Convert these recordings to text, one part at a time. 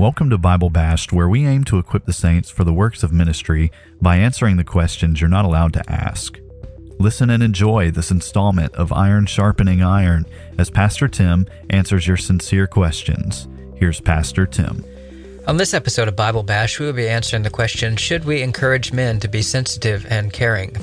Welcome to Bible Bashed, where we aim to equip the saints for the works of ministry by answering the questions you're not allowed to ask. Listen and enjoy this installment of Iron Sharpening Iron as Pastor Tim answers your sincere questions. Here's Pastor Tim. On this episode of Bible Bash, we will be answering the question Should we encourage men to be sensitive and caring?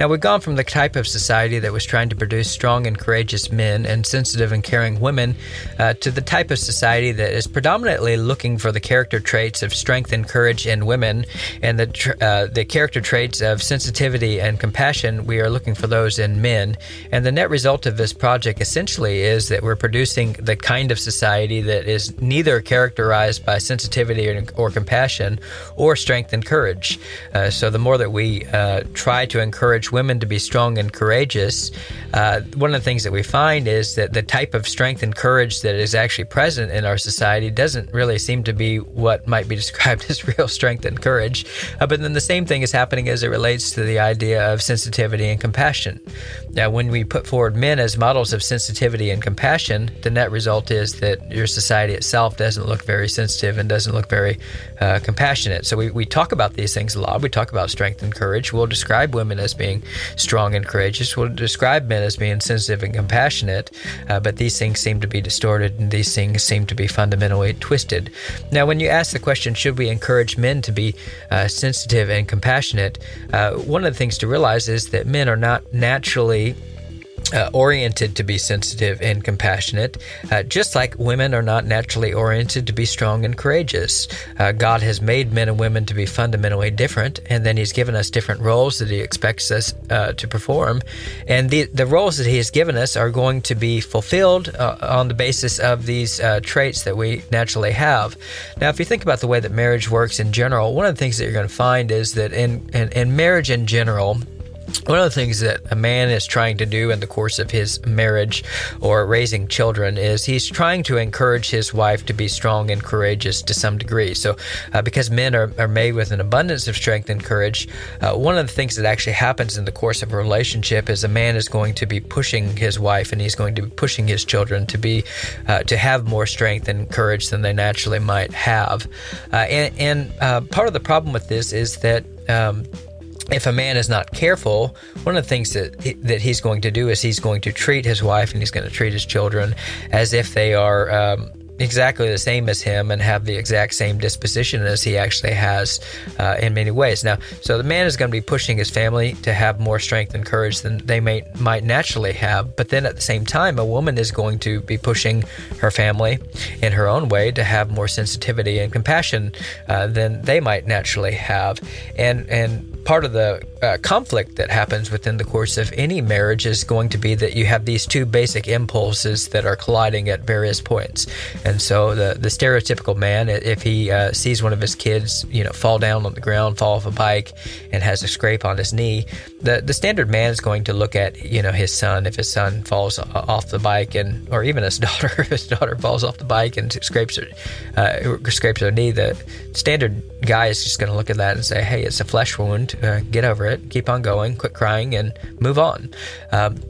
Now, we've gone from the type of society that was trying to produce strong and courageous men and sensitive and caring women uh, to the type of society that is predominantly looking for the character traits of strength and courage in women and the, tr- uh, the character traits of sensitivity and compassion. We are looking for those in men. And the net result of this project essentially is that we're producing the kind of society that is neither characterized by sensitivity or, or compassion or strength and courage. Uh, so the more that we uh, try to encourage women to be strong and courageous, uh, one of the things that we find is that the type of strength and courage that is actually present in our society doesn't really seem to be what might be described as real strength and courage. Uh, but then the same thing is happening as it relates to the idea of sensitivity and compassion. Now, when we put forward men as models of sensitivity and compassion, the net result is that your society itself doesn't look very sensitive and doesn't look very uh, compassionate. So we, we talk about these things a lot. We talk about strength and courage. We'll describe women as being strong and courageous. We'll describe men as being sensitive and compassionate, uh, but these things seem to be distorted and these things seem to be fundamentally twisted. Now, when you ask the question, should we encourage men to be uh, sensitive and compassionate, uh, one of the things to realize is that men are not naturally uh, oriented to be sensitive and compassionate, uh, just like women are not naturally oriented to be strong and courageous. Uh, God has made men and women to be fundamentally different, and then He's given us different roles that He expects us uh, to perform. And the, the roles that He has given us are going to be fulfilled uh, on the basis of these uh, traits that we naturally have. Now, if you think about the way that marriage works in general, one of the things that you're going to find is that in, in, in marriage in general, one of the things that a man is trying to do in the course of his marriage or raising children is he's trying to encourage his wife to be strong and courageous to some degree. So, uh, because men are, are made with an abundance of strength and courage, uh, one of the things that actually happens in the course of a relationship is a man is going to be pushing his wife and he's going to be pushing his children to be uh, to have more strength and courage than they naturally might have. Uh, and, and uh, part of the problem with this is that. Um, if a man is not careful, one of the things that that he's going to do is he's going to treat his wife and he's going to treat his children as if they are um, exactly the same as him and have the exact same disposition as he actually has uh, in many ways. Now, so the man is going to be pushing his family to have more strength and courage than they may might naturally have, but then at the same time, a woman is going to be pushing her family in her own way to have more sensitivity and compassion uh, than they might naturally have, and and part of the uh, conflict that happens within the course of any marriage is going to be that you have these two basic impulses that are colliding at various points. And so the the stereotypical man, if he uh, sees one of his kids, you know, fall down on the ground, fall off a bike, and has a scrape on his knee, the the standard man is going to look at you know his son. If his son falls off the bike and or even his daughter if his daughter falls off the bike and scrapes her uh, scrapes her knee, the standard guy is just going to look at that and say, hey, it's a flesh wound, uh, get over it, keep on going, quit crying, and move on. Um,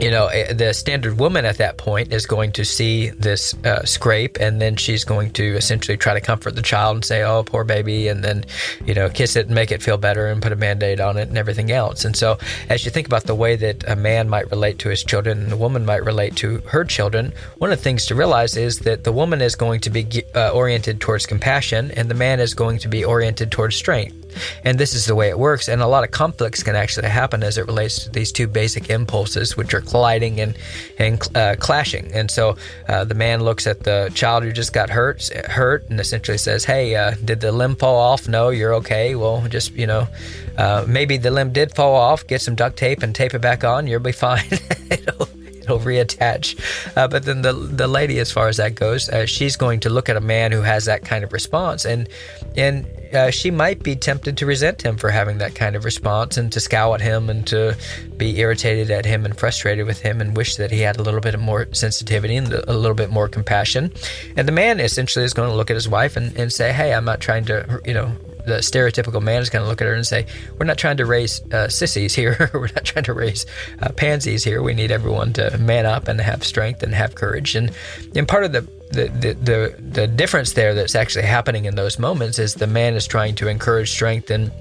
you know, eh, the standard woman at that point is going to see this uh, scrape, and then she's going to essentially try to comfort the child and say, "Oh, poor baby," and then, you know, kiss it and make it feel better and put a band-aid on it and everything else. And so, as you think about the way that a man might relate to his children and a woman might relate to her children, one of the things to realize is that the woman is going to be uh, oriented towards compassion, and the man is going to be oriented towards strength. And this is the way it works. And a lot of conflicts can actually happen as it relates to these two basic impulses, which are colliding and, and uh, clashing. And so uh, the man looks at the child who just got hurt, hurt, and essentially says, "Hey, uh, did the limb fall off? No, you're okay. Well, just you know, uh, maybe the limb did fall off. Get some duct tape and tape it back on. You'll be fine." it'll, reattach. Uh, but then the the lady, as far as that goes, uh, she's going to look at a man who has that kind of response, and and uh, she might be tempted to resent him for having that kind of response and to scowl at him and to be irritated at him and frustrated with him and wish that he had a little bit more sensitivity and a little bit more compassion. And the man essentially is going to look at his wife and, and say, Hey, I'm not trying to, you know, the stereotypical man is going to look at her and say, "We're not trying to raise uh, sissies here. We're not trying to raise uh, pansies here. We need everyone to man up and have strength and have courage." And and part of the the, the, the, the difference there that's actually happening in those moments is the man is trying to encourage strength and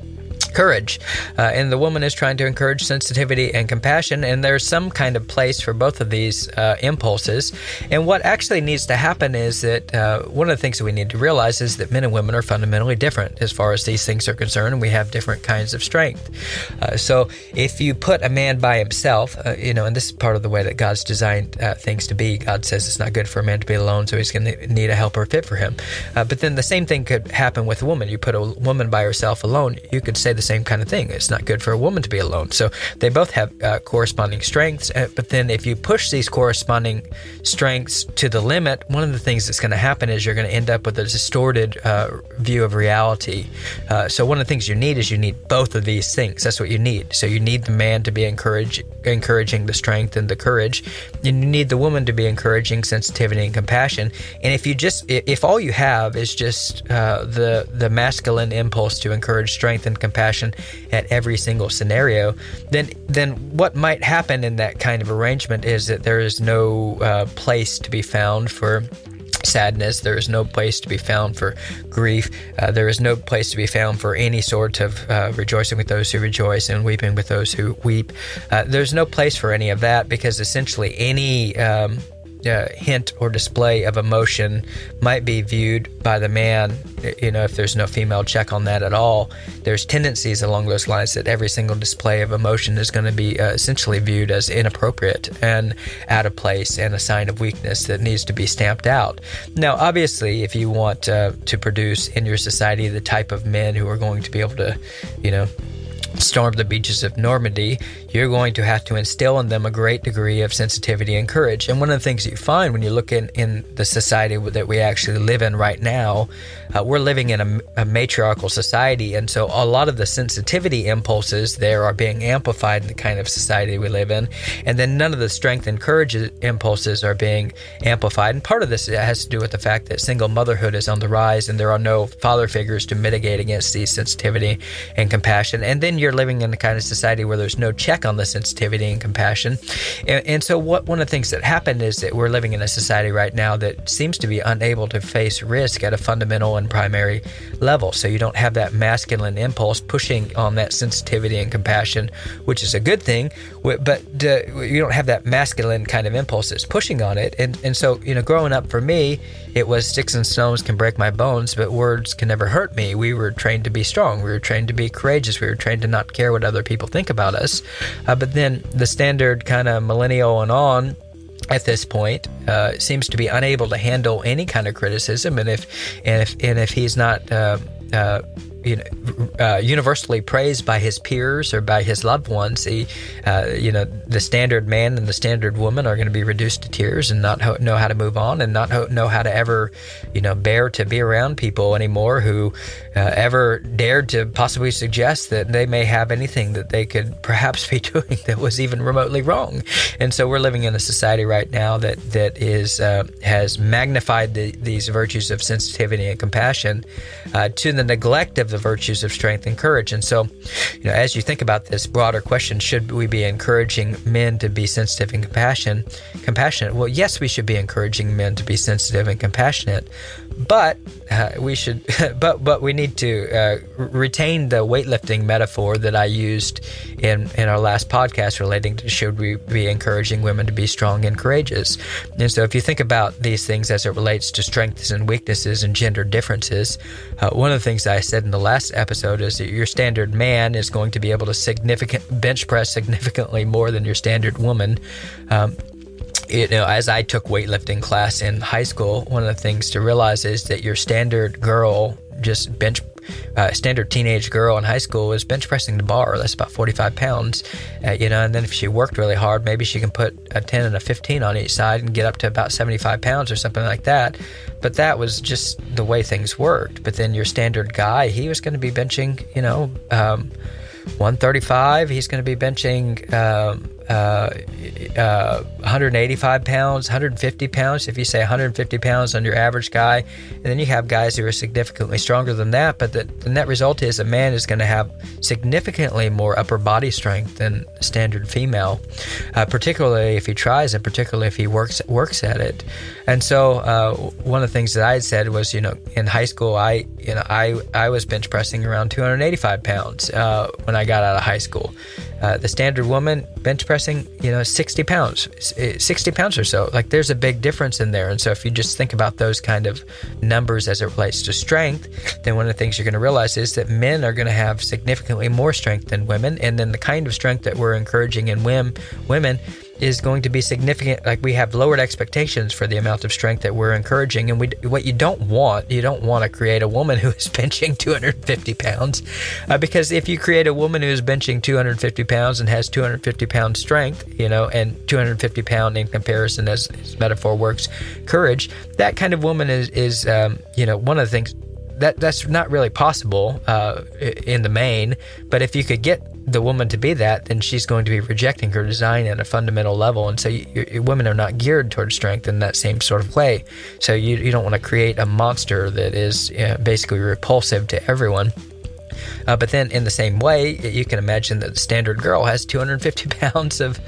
courage. Uh, and the woman is trying to encourage sensitivity and compassion. And there's some kind of place for both of these uh, impulses. And what actually needs to happen is that uh, one of the things that we need to realize is that men and women are fundamentally different as far as these things are concerned, and we have different kinds of strength. Uh, so if you put a man by himself, uh, you know, and this is part of the way that God's designed uh, things to be. God says it's not good for a man to be alone, so he's going to need a helper fit for him. but then the same thing could happen with a woman. You put a woman by herself alone, you could say the same kind of thing. It's not good for a woman to be alone. So they both have uh, corresponding strengths. Uh, but then if you push these corresponding strengths to the limit, one of the things that's going to happen is you're going to end up with a distorted uh, view of reality. Uh, so one of the things you need is you need both of these things. That's what you need. So you need the man to be encourage, encouraging the strength and the courage, and you need the woman to be encouraging sensitivity and compassion. And if you just, if all you have is just uh, the the masculine impulse to encourage strength and compassion, at every single scenario, then then what might happen in that kind of arrangement is that there is no uh, place to be found for sadness. There is no place to be found for grief. Uh, there is no place to be found for any sort of uh, rejoicing with those who rejoice and weeping with those who weep. Uh, there's no place for any of that because essentially any um, uh, hint or display of emotion might be viewed by the man, you know, if there's no female check on that at all, there's tendencies along those lines that every single display of emotion is going to be uh, essentially viewed as inappropriate and out of place and a sign of weakness that needs to be stamped out. Now, obviously, if you want uh, to produce in your society the type of men who are going to be able to, you know, storm the beaches of Normandy, you're going to have to instill in them a great degree of sensitivity and courage. And one of the things that you find when you look in, in the society that we actually live in right now, uh, we're living in a, a, matriarchal society. And so a lot of the sensitivity impulses there are being amplified in the kind of society we live in. And then none of the strength and courage impulses are being amplified. And part of this has to do with the fact that single motherhood is on the rise and there are no father figures to mitigate against these sensitivity and compassion. And then you're living in a kind of society where there's no check on the sensitivity and compassion. And, and, so, what one of the things that happened is that we're living in a society right now that seems to be unable to face risk at a fundamental and primary level. So, you don't have that masculine impulse pushing on that sensitivity and compassion, which is a good thing, but uh, you don't have that masculine kind of impulse that's pushing on it. And, and so, you know, growing up for me, it was sticks and stones can break my bones, but words can never hurt me. We were trained to be strong. We were trained to be courageous. We were trained to not care what other people think about us. Uh, but then the standard kind of millennial and on at this point uh, seems to be unable to handle any kind of criticism, and if and if and if he's not uh, uh you know uh, universally praised by his peers or by his loved ones. He, uh, you know, the standard man and the standard woman are going to be reduced to tears and not ho- know how to move on and not ho- know how to ever, you know, bear to be around people anymore who uh, ever dared to possibly suggest that they may have anything that they could perhaps be doing that was even remotely wrong. And so we're living in a society right now that that is uh, has magnified the, these virtues of sensitivity and compassion uh, to the neglect of the virtues of strength and courage. And so, you know, as you think about this broader question, should we be encouraging men to be sensitive and compassion, compassionate? Well, yes, we should be encouraging men to be sensitive and compassionate, but uh, we should, but but we need to uh, retain the weightlifting metaphor that I used in in our last podcast relating to should we be encouraging women to be strong and courageous. And so, if you think about these things as it relates to strengths and weaknesses and gender differences, uh, one of the things I said in the last episode is that your standard man is going to be able to significant bench press significantly more than your standard woman. Um, you know, as I took weightlifting class in high school, one of the things to realize is that your standard girl just bench uh, standard teenage girl in high school is bench pressing the bar. That's about 45 pounds, uh, you know. And then if she worked really hard, maybe she can put a 10 and a 15 on each side and get up to about 75 pounds or something like that. But that was just the way things worked. But then your standard guy, he was going to be benching, you know, um, 135. He's going to be benching um, uh, uh, 185 pounds, 150 pounds. If you say 150 pounds on your average guy, and then you have guys who are significantly stronger than that. But the, the net result is a man is going to have significantly more upper body strength than standard female, uh, particularly if he tries and particularly if he works works at it. And so uh, one of the things that I had said was, you know, in high school, I you know I I was bench pressing around 285 pounds uh, when I got out of high school. Uh, the standard woman bench pressing, you know, 60 pounds, 60 pounds or so. Like there's a big difference in there. And so if you just think about those kind of numbers as it relates to strength, then one of the things you're going to realize is that men are going to have significantly more strength than women. And then the kind of strength that we're encouraging in women, women is going to be significant. Like we have lowered expectations for the amount of strength that we're encouraging, and we what you don't want, you don't want to create a woman who is benching 250 pounds, uh, because if you create a woman who is benching 250 pounds and has 250 pound strength, you know, and 250 pound in comparison, as, as metaphor works, courage, that kind of woman is is um, you know one of the things that that's not really possible uh, in the main. But if you could get the woman to be that, then she's going to be rejecting her design at a fundamental level. And so you, you, women are not geared towards strength in that same sort of way. So you, you don't want to create a monster that is you know, basically repulsive to everyone. Uh, but then, in the same way, you can imagine that the standard girl has 250 pounds of,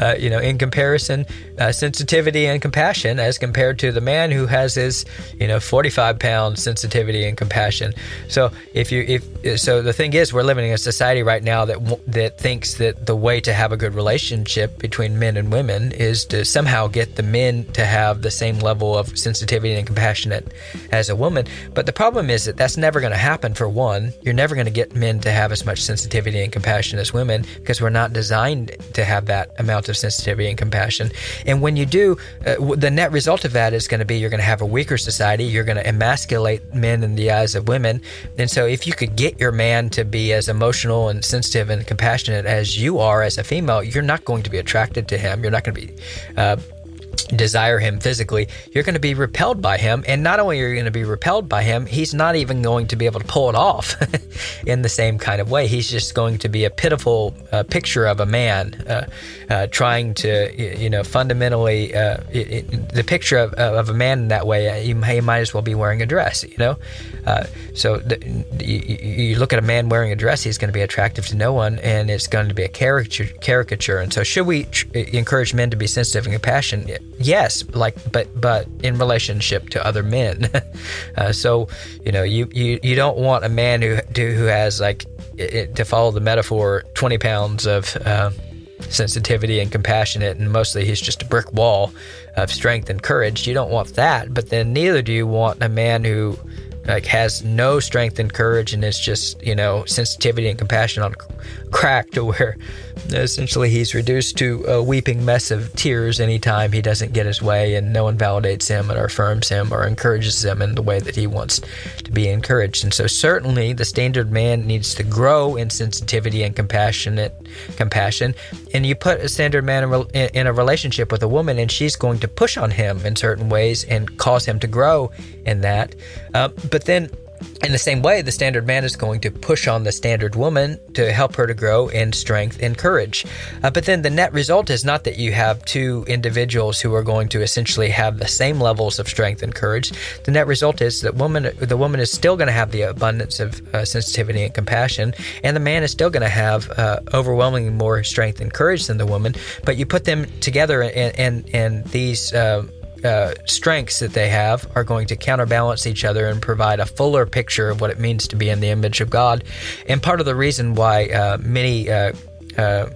uh, you know, in comparison, uh, sensitivity and compassion as compared to the man who has his, you know, 45 pound sensitivity and compassion. So if you if so, the thing is, we're living in a society right now that that thinks that the way to have a good relationship between men and women is to somehow get the men to have the same level of sensitivity and compassionate as a woman. But the problem is that that's never going to happen. For one, you're never going to get men to have as much sensitivity and compassion as women because we're not designed to have that amount of sensitivity and compassion. And when you do, uh, the net result of that is going to be you're going to have a weaker society. You're going to emasculate men in the eyes of women. And so, if you could get your man to be as emotional and sensitive and compassionate as you are as a female, you're not going to be attracted to him. You're not going to be uh, desire him physically, you're going to be repelled by him. And not only are you going to be repelled by him, he's not even going to be able to pull it off in the same kind of way. He's just going to be a pitiful uh, picture of a man uh, uh, trying to, you know, fundamentally, uh, it, it, the picture of, of, a man in that way, uh, he, might as well be wearing a dress, you know? Uh, so the, you, you, look at a man wearing a dress, he's going to be attractive to no one, and it's going to be a caricature. caricature. And so, should we tr- encourage men to be sensitive and compassionate? yes, like but but in relationship to other men. uh, so you know you, you you don't want a man who who has like it, to follow the metaphor, twenty pounds of. Uh, sensitivity and compassionate, and mostly he's just a brick wall of strength and courage. You don't want that, but then neither do you want a man who like has no strength and courage and is just you know sensitivity and compassion on crack to where essentially he's reduced to a weeping mess of tears anytime he doesn't get his way and no one validates him or affirms him or encourages him in the way that he wants to be encouraged. And so certainly the standard man needs to grow in sensitivity and compassionate compassion. And you put a standard man in a relationship with a woman and she's going to push on him in certain ways and cause him to grow in that. Uh, but then in the same way, the standard man is going to push on the standard woman to help her to grow in strength and courage. Uh, but then the net result is not that you have two individuals who are going to essentially have the same levels of strength and courage. The net result is that woman, the woman is still going to have the abundance of uh, sensitivity and compassion, and the man is still going to have uh, overwhelmingly more strength and courage than the woman. But you put them together, and and, and these uh, uh, strengths that they have are going to counterbalance each other and provide a fuller picture of what it means to be in the image of God. And part of the reason why uh, many uh, uh,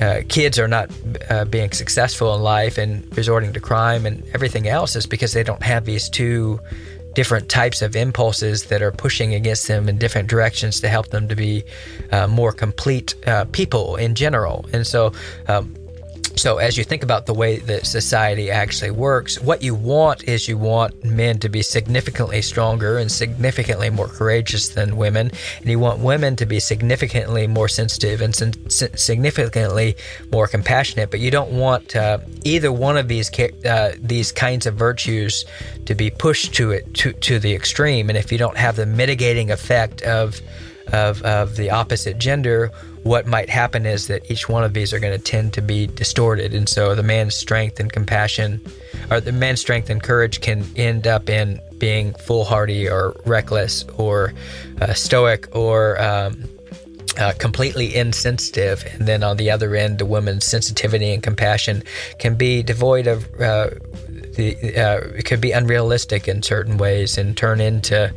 uh kids are not uh, being successful in life and resorting to crime and everything else is because they don't have these two different types of impulses that are pushing against them in different directions to help them to be more complete people in general. And so, um, so, as you think about the way that society actually works, what you want is you want men to be significantly stronger and significantly more courageous than women, and you want women to be significantly more sensitive and significantly more compassionate. But you don't want uh, either one of these uh, these kinds of virtues to be pushed to it to, to the extreme. And if you don't have the mitigating effect of of, of the opposite gender, what might happen is that each one of these are going to tend to be distorted. And so the man's strength and compassion, or the man's strength and courage can end up in being foolhardy or reckless or uh, stoic or um, uh, completely insensitive. And then on the other end, the woman's sensitivity and compassion can be devoid of. Uh, the, uh, it could be unrealistic in certain ways and turn into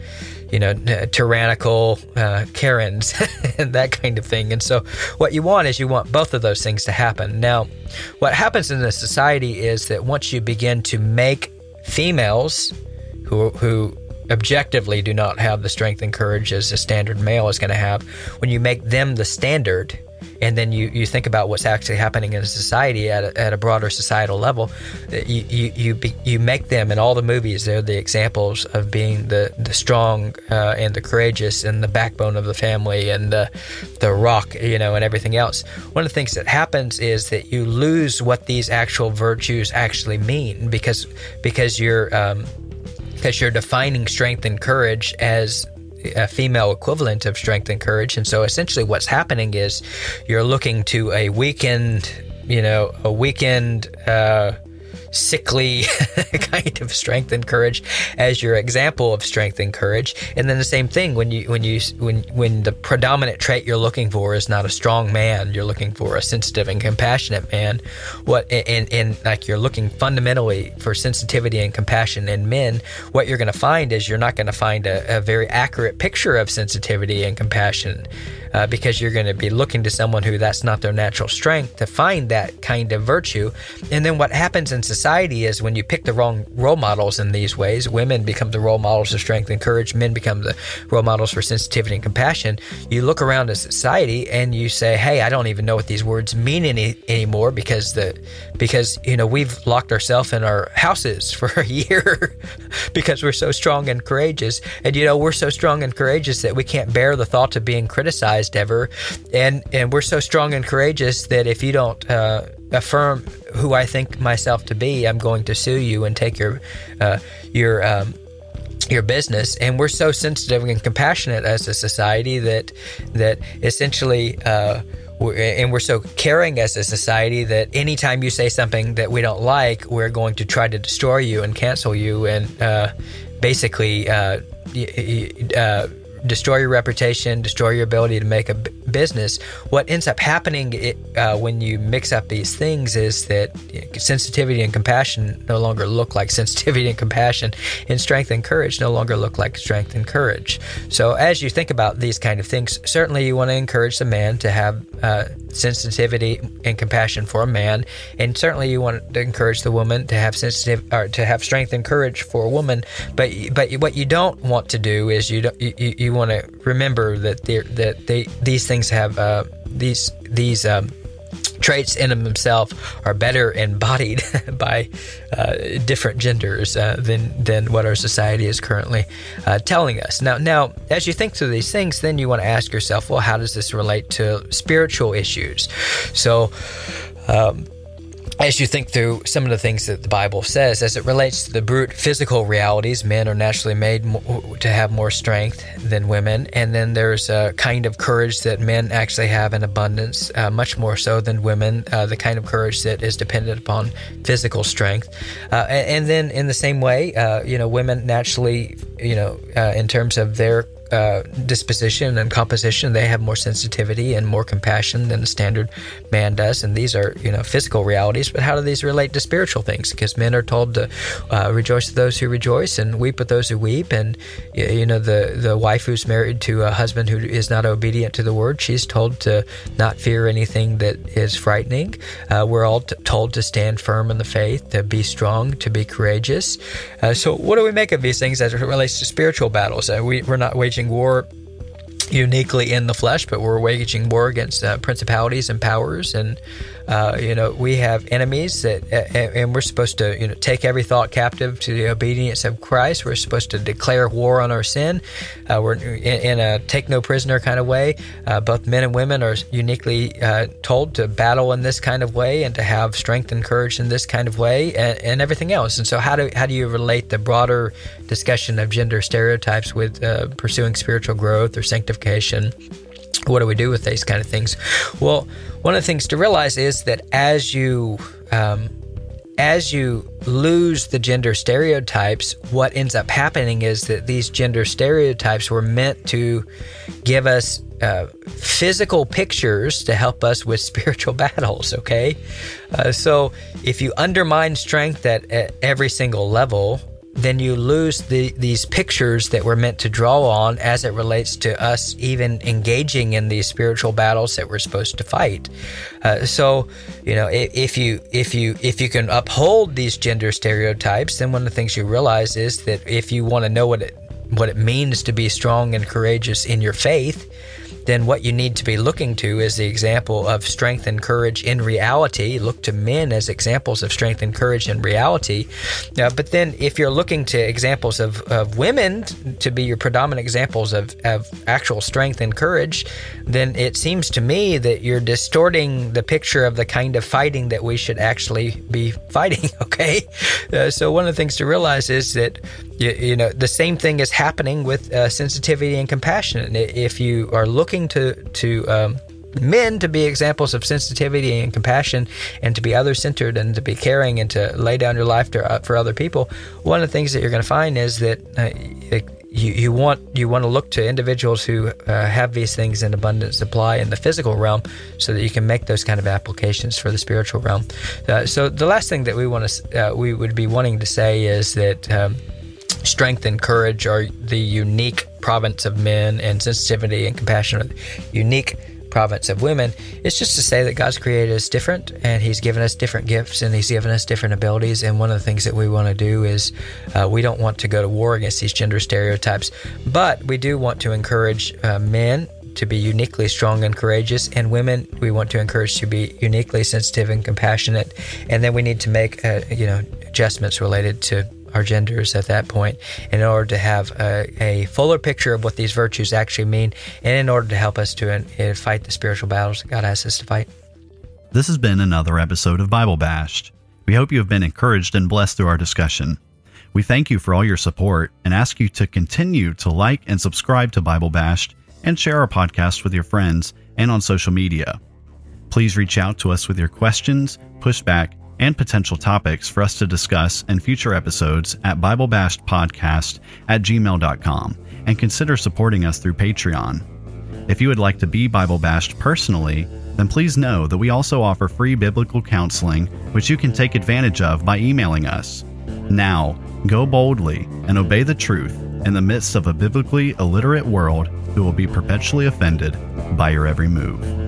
you know, tyrannical uh, Karens and that kind of thing. And so, what you want is you want both of those things to happen. Now, what happens in the society is that once you begin to make females who, who objectively do not have the strength and courage as a standard male is going to have, when you make them the standard, and then you, you think about what's actually happening in society at a, at a broader societal level, you you you, be, you make them in all the movies. They're the examples of being the the strong uh, and the courageous and the backbone of the family and the the rock, you know, and everything else. One of the things that happens is that you lose what these actual virtues actually mean because because you're um, because you're defining strength and courage as a female equivalent of strength and courage. And so essentially what's happening is you're looking to a weakened, you know, a weakened, uh, sickly kind of strength and courage as your example of strength and courage and then the same thing when you when you when when the predominant trait you're looking for is not a strong man you're looking for a sensitive and compassionate man what and and like you're looking fundamentally for sensitivity and compassion in men what you're going to find is you're not going to find a, a very accurate picture of sensitivity and compassion uh, because you're going to be looking to someone who that's not their natural strength to find that kind of virtue. And then what happens in society is when you pick the wrong role models in these ways, women become the role models of strength and courage, men become the role models for sensitivity and compassion. You look around at society and you say, "Hey, I don't even know what these words mean any anymore because the because you know we've locked ourselves in our houses for a year because we're so strong and courageous, and you know we're so strong and courageous that we can't bear the thought of being criticized." ever, and and we're so strong and courageous that if you don't uh, affirm who I think myself to be, I'm going to sue you and take your uh, your um, your business. And we're so sensitive and compassionate as a society that that essentially. Uh, and we're so caring as a society that anytime you say something that we don't like, we're going to try to destroy you and cancel you and uh, basically uh, uh, destroy your reputation, destroy your ability to make a business. What ends up happening uh, when you mix up these things is that sensitivity and compassion no longer look like sensitivity and compassion, and strength and courage no longer look like strength and courage. So, as you think about these kind of things, certainly you want to encourage the man to have uh, sensitivity and compassion for a man, and certainly you want to encourage the woman to have sensitive or to have strength and courage for a woman. But but what you don't want to do is you don't, you, you want to remember that that they these things have uh, these these um, traits in themselves are better embodied by uh, different genders uh, than than what our society is currently uh, telling us. Now, now, as you think through these things, then you want to ask yourself, well, how does this relate to spiritual issues? So. Um, as you think through some of the things that the Bible says, as it relates to the brute physical realities, men are naturally made to have more strength than women. And then there's a kind of courage that men actually have in abundance, uh, much more so than women, uh, the kind of courage that is dependent upon physical strength. Uh, and, and, then in the same way, uh, you know, women naturally, you know, uh, in terms of their uh, disposition and composition, they have more sensitivity and more compassion than the standard man does. And these are, you know, physical realities. But how do these relate to spiritual things? Because men are told to uh, rejoice with those who rejoice and weep with those who weep. And you know, the the wife who's married to a husband who is not obedient to the word, she's told to not fear anything that is frightening. Uh, we're all t- told to stand firm in the faith, to be strong, to be courageous. Uh, so, what do we make of these things as it relates to spiritual battles? Uh, we, we're not waging waging war uniquely in the flesh, but we're waging war against uh, principalities and powers and uh, you know, we have enemies that, and we're supposed to, you know, take every thought captive to the obedience of Christ. We're supposed to declare war on our sin. Uh, we're in, in, a take no prisoner kind of way. Uh, both men and women are uniquely uh, told to battle in this kind of way and to have strength and courage in this kind of way, and, and everything else. And so, how do how do you relate the broader discussion of gender stereotypes with uh, pursuing spiritual growth or sanctification? What do we do with these kind of things? Well, one of the things to realize is that as you um, as you lose the gender stereotypes, what ends up happening is that these gender stereotypes were meant to give us uh, physical pictures to help us with spiritual battles. Okay, uh, so if you undermine strength at, at every single level, then you lose the, these pictures that we're meant to draw on as it relates to us even engaging in these spiritual battles that we're supposed to fight. Uh, so, you know, if, if, you if you if you can uphold these gender stereotypes, then one of the things you realize is that if you want to know what it what it means to be strong and courageous in your faith, then what you need to be looking to is the example of strength and courage in reality. Look to men as examples of strength and courage in reality. Uh, but then, if you're looking to examples of, of women to be your predominant examples of, of actual strength and courage, then it seems to me that you're distorting the picture of the kind of fighting that we should actually be fighting, okay? Uh, so, one of the things to realize is that you, you know the same thing is happening with uh, sensitivity and compassion. If you are looking to to um, men to be examples of sensitivity and compassion and to be other centered and to be caring and to lay down your life to, uh, for other people one of the things that you're going to find is that uh, you, you want you want to look to individuals who uh, have these things in abundant supply in the physical realm so that you can make those kind of applications for the spiritual realm. Uh, so the last thing that we want to uh, we would be wanting to say is that um, strength and courage are the unique province of men, and sensitivity and compassion are the unique province of women. It's just to say that God's created us different, and He's given us different gifts, and He's given us different abilities. And one of the things that we want to do is uh, we don't want to go to war against these gender stereotypes, but we do want to encourage uh, men to be uniquely strong and courageous, and women we want to encourage to be uniquely sensitive and compassionate. And then we need to make uh, you know adjustments related to our genders at that point in order to have a, a, fuller picture of what these virtues actually mean and in order to help us to uh, fight the spiritual battles that God has us to fight. This has been another episode of Bible Bashed. We hope you have been encouraged and blessed through our discussion. We thank you for all your support and ask you to continue to like and subscribe to Bible Bashed and share our podcast with your friends and on social media. Please reach out to us with your questions, pushback, and potential topics for us to discuss in future episodes at BibleBashedPodcast at gmail.com and consider supporting us through Patreon. If you would like to be Bible bashed personally, then please know that we also offer free biblical counseling, which you can take advantage of by emailing us. Now, go boldly and obey the truth in the midst of a biblically illiterate world who will be perpetually offended by your every move.